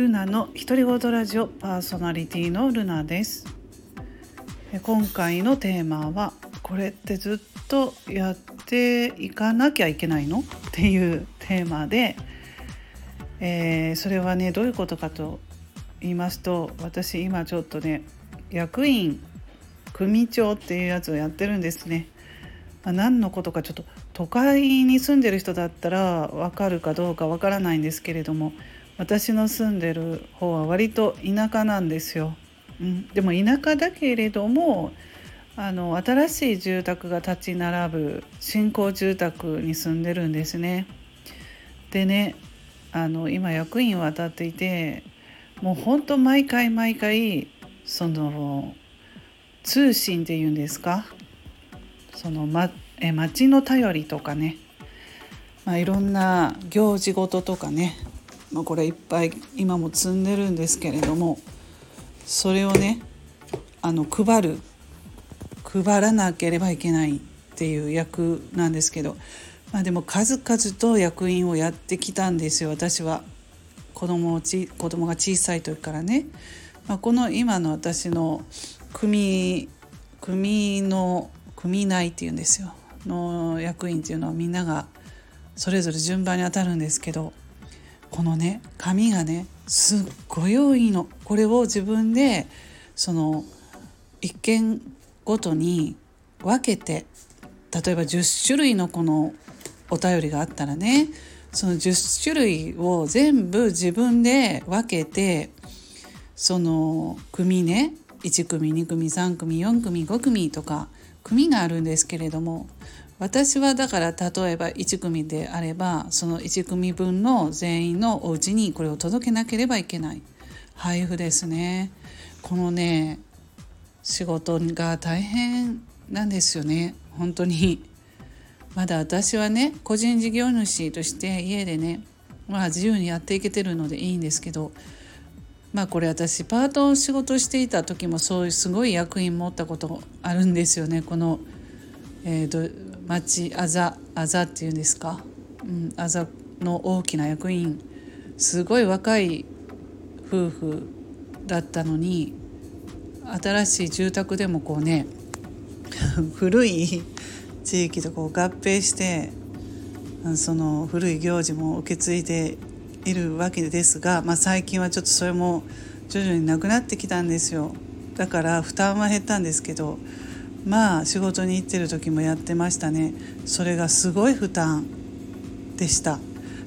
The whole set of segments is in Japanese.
ルナの独り言ラジオパーソナリティのルナです今回のテーマはこれってずっとやっていかなきゃいけないの？っていうテーマで、えー、それはねどういうことかと言いますと私今ちょっとね役員組長っていうやつをやってるんですね。まあ、何のことかちょっと都会に住んでる人だったら分かるかどうか分からないんですけれども私の住んでる方は割と田舎なんですよ。うん、でも田舎だけれどもあの新しい住宅が立ち並ぶ新興住宅に住んでるんですね。でねあの今役員を当たっていてもうほんと毎回毎回その通信っていうんですか？その、ま、え町の頼りとかね、まあ、いろんな行事事とかねまあ、これいっぱい今も積んでるんですけれどもそれをねあの配る配らなければいけないっていう役なんですけど、まあ、でも数々と役員をやってきたんですよ私は。子供ち子供が小さい時からね、まあ、この今の私の組組の組内っていうんですよ。の役員っていうのはみんながそれぞれ順番に当たるんですけどこのね紙がねすっごい多いの。これを自分でその一件ごとに分けて例えば10種類のこのお便りがあったらねその10種類を全部自分で分けてその組ね1組2組3組4組5組とか組があるんですけれども私はだから例えば1組であればその1組分の全員のお家にこれを届けなければいけない。配布ですね。このね仕事が大変なんですよね。本当に。まだ私はね個人事業主として家でねまあ自由にやっていけてるのでいいんですけどまあこれ私パート仕事していた時もそういうすごい役員持ったことあるんですよね。この、えー、町あざあざっていうんですか、うん、あざの大きな役員。すごい若い夫婦だったのに新しい住宅でもこうね 古い地域とこう合併してその古い行事も受け継いでいるわけですが、まあ、最近はちょっとそれも徐々になくなってきたんですよ。だから負担は減ったんですけどまあ仕事に行ってる時もやってましたね。それがすごい負担でした。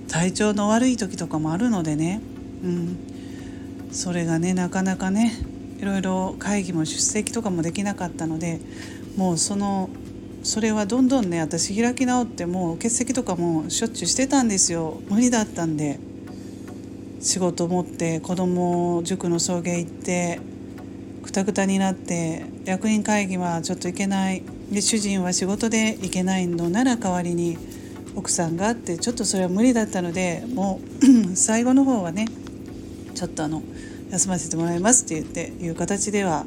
体調の悪い時とかもあるのでね。うん。それがねなかなかねいろいろ会議も出席とかもできなかったのでもうそのそれはどんどんね私開き直ってもう欠席とかもしょっちゅうしてたんですよ。無理だったんで。仕事持って子供塾の送迎行ってくたくたになって役員会議はちょっと行けないで主人は仕事で行けないのなら代わりに奥さんがあってちょっとそれは無理だったのでもう最後の方はねちょっとあの休ませてもらいますって言っていう形では、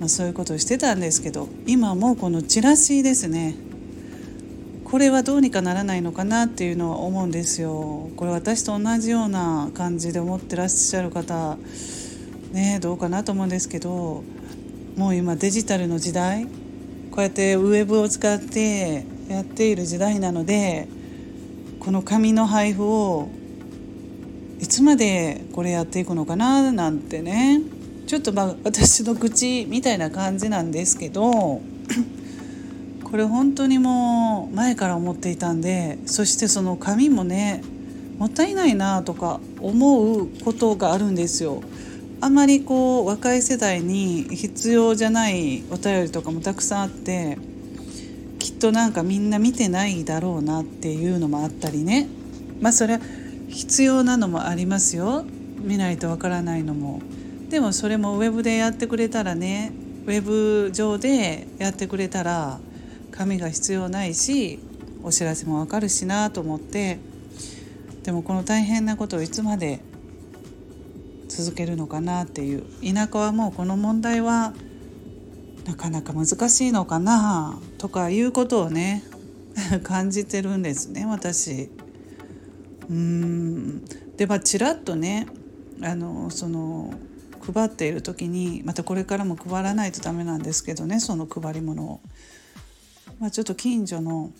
まあ、そういうことをしてたんですけど今もうこのチラシですねこれはどうにかならないのかなっていうのは思うんですよ。これ私と同じような感じで思ってらっしゃる方ねどうかなと思うんですけどもう今デジタルの時代こうやってウェブを使ってやっている時代なのでこの紙の配布をいつまでこれやっていくのかななんてねちょっとまあ私の口みたいな感じなんですけどこれ本当にもう前から思っていたんでそしてその紙もねもったいないなとか思うことがあるんですよ。あまりこう若い世代に必要じゃないお便りとかもたくさんあってきっとなんかみんな見てないだろうなっていうのもあったりね。まあそれは必要なのもありますよ。見ないとわからないのも。でもそれもウェブでやってくれたらねウェブ上でやってくれたら紙が必要ないしお知らせもわかるしなと思って。でもこの大変なことをいつまで続けるのかなっていう田舎はもうこの問題はなかなか難しいのかなとかいうことをね 感じてるんですね私。うんでまあちらっとねあのその配っている時にまたこれからも配らないとダメなんですけどねその配り物を。まあ、ちょっと近所の、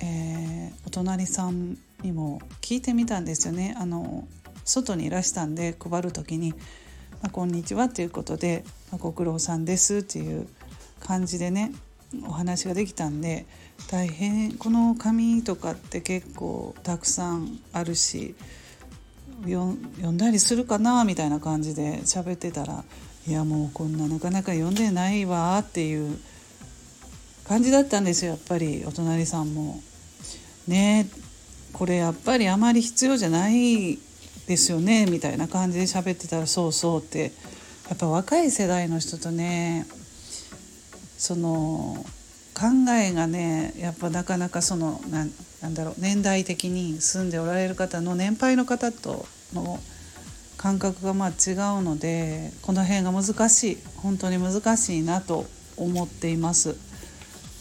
えー、お隣さんにも聞いてみたんですよね。あの外にいらしたんで配る時に「まあ、こんにちは」っていうことで「まあ、ご苦労さんです」っていう感じでねお話ができたんで大変この紙とかって結構たくさんあるし読んだりするかなみたいな感じで喋ってたらいやもうこんななかなか読んでないわっていう感じだったんですよやっぱりお隣さんも。ねこれやっぱりあまり必要じゃないですよねみたいな感じで喋ってたらそうそうってやっぱ若い世代の人とねその考えがねやっぱなかなかそのなんだろう年代的に住んでおられる方の年配の方との感覚がまあ違うのでこの辺が難しい本当に難しいなと思っています。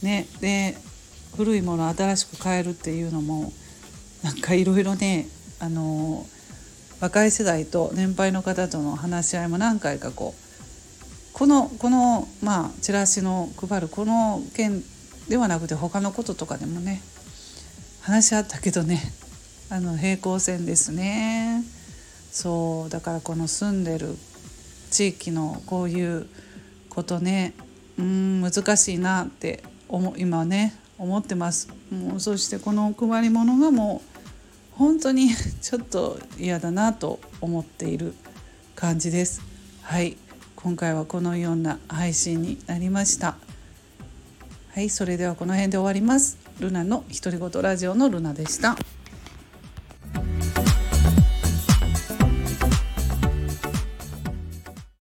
ね、で古いものを新しく変えるっていうのもなんかいろいろねあの若い世代と年配の方との話し合いも何回かこうこのこのまあチラシの配るこの件ではなくて他のこととかでもね話し合ったけどね あの平行線ですね。そうだからこの住んでる地域のこういうことねうん難しいなって思今ね思ってます。もうそしてこの配り物がもう本当に ちょっと嫌だなと思っている感じです。はい。今回はこのような配信になりました。はい。それではこの辺で終わります。ルナの独り言ラジオのルナでした。